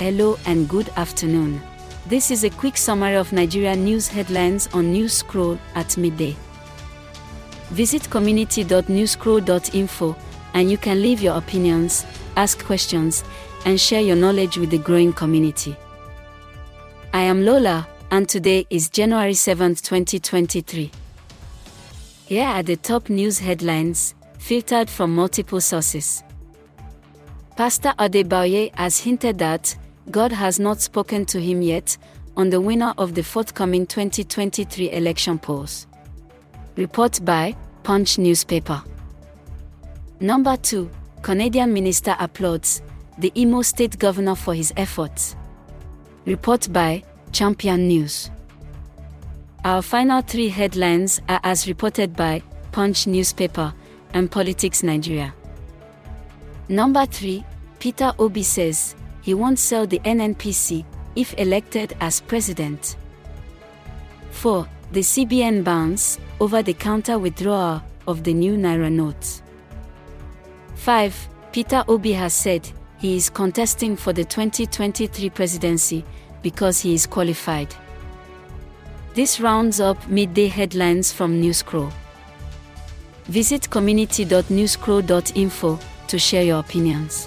Hello and good afternoon. This is a quick summary of Nigeria news headlines on News Scroll at midday. Visit community.newscroll.info and you can leave your opinions, ask questions, and share your knowledge with the growing community. I am Lola, and today is January 7, 2023. Here are the top news headlines, filtered from multiple sources. Pastor Adeboye has hinted that God has not spoken to him yet on the winner of the forthcoming 2023 election polls. Report by Punch newspaper. Number 2. Canadian minister applauds the Imo state governor for his efforts. Report by Champion News. Our final three headlines are as reported by Punch newspaper and Politics Nigeria. Number 3. Peter Obi says he won't sell the NNPC if elected as president. 4. The CBN bans over the counter withdrawal of the new Naira notes. 5. Peter Obi has said he is contesting for the 2023 presidency because he is qualified. This rounds up midday headlines from Newscroll. Visit community.newscroll.info to share your opinions.